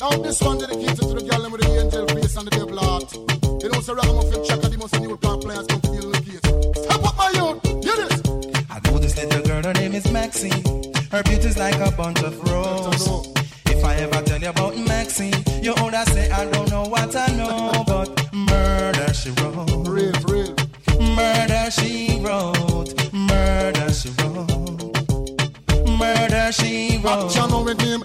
Now this one dedicated to the girl with the angel face and the devil heart. You know, so Ragamuffin check the most new plant players come to the case. Step up my youth, hear this. I know this little girl, her name is Maxine. Her beauty's like a bunch of roses. If I ever tell you about Maxine, you older say I don't know what I know, but murder she wrote. Real, real. Murder she wrote. Murder she wrote. Murder she wrote. Action on with him,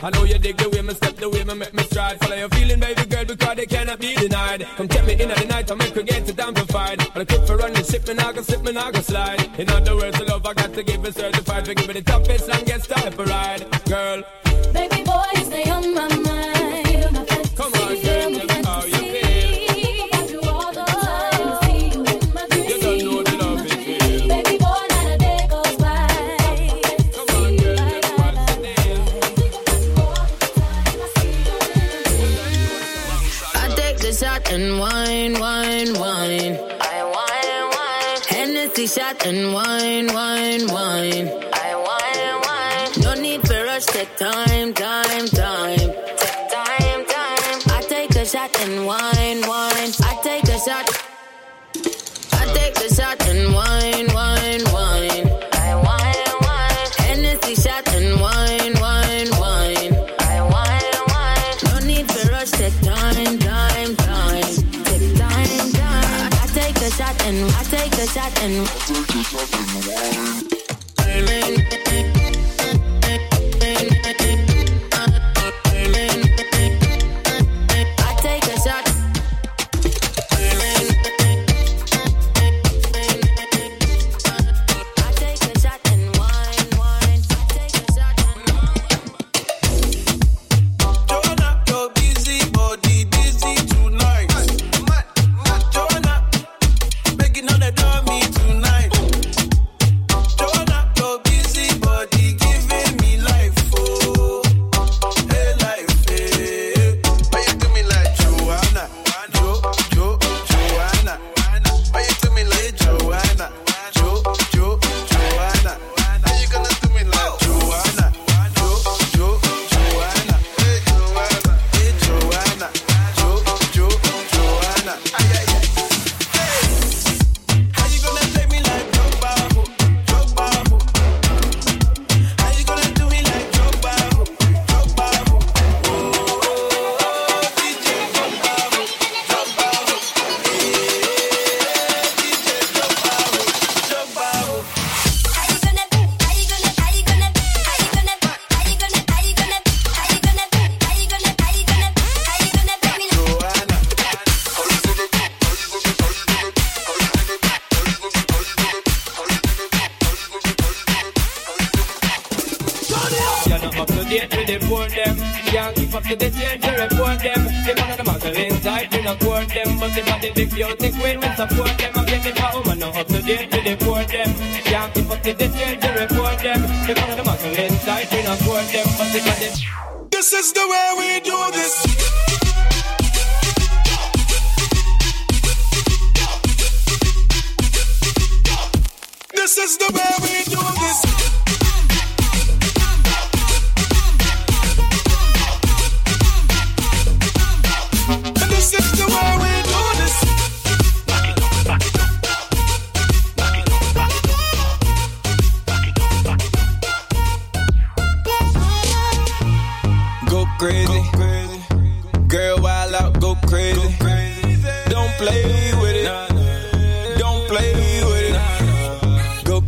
I know you dig the way me step, the way me make me stride. Follow your feeling, baby girl, because they cannot be denied. Come check me in at the night, I make her get it amplified. But I keep for running ship, me nah go slip, me nah go slide. In other words, the love I got to give it certified. For give me the toughest, longest type of ride. Shot and wine, wine, wine. I wine, wine. Hennessy shot and wine, wine, wine. I wine, wine. No need for rush, take time, time, time. again. Them. Can't keep up to the change report them. The we not court them. But we support them. I'm for woman, up to date, them. Can't keep up to the change report them. The we not court them. But. This is the way we do this. This is the way we do this.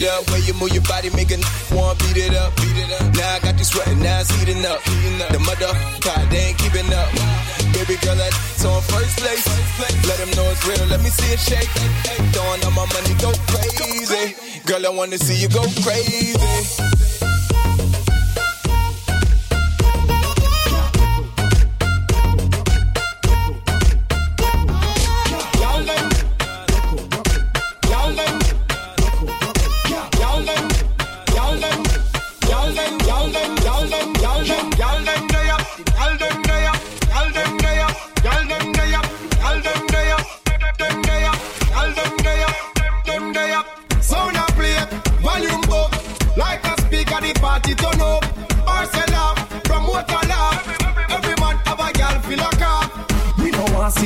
it up. When you move your body, make a one beat it up. Beat it up. Now I got you sweating, now it's heating up. The mother, God, they ain't keeping up. Baby girl, that's on first place. Let them know it's real, let me see it shake. Throwing all my money, go crazy. Girl, I wanna see you go crazy.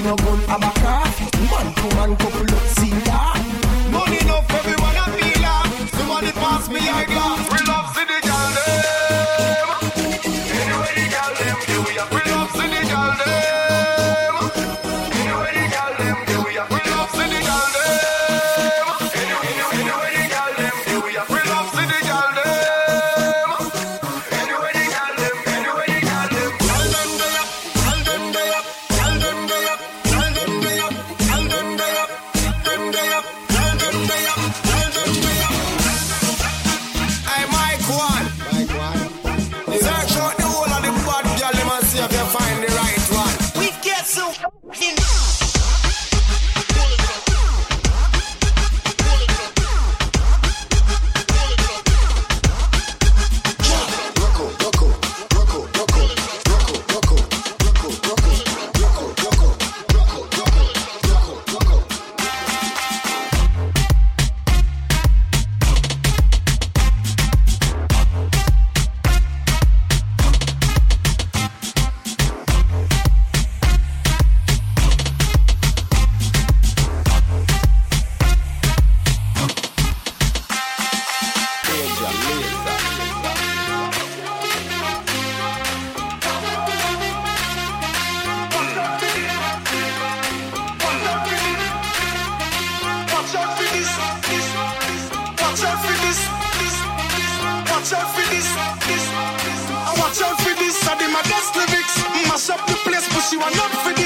no gun, I'm a craft. Man to man couple, see that. Money no for I'm for the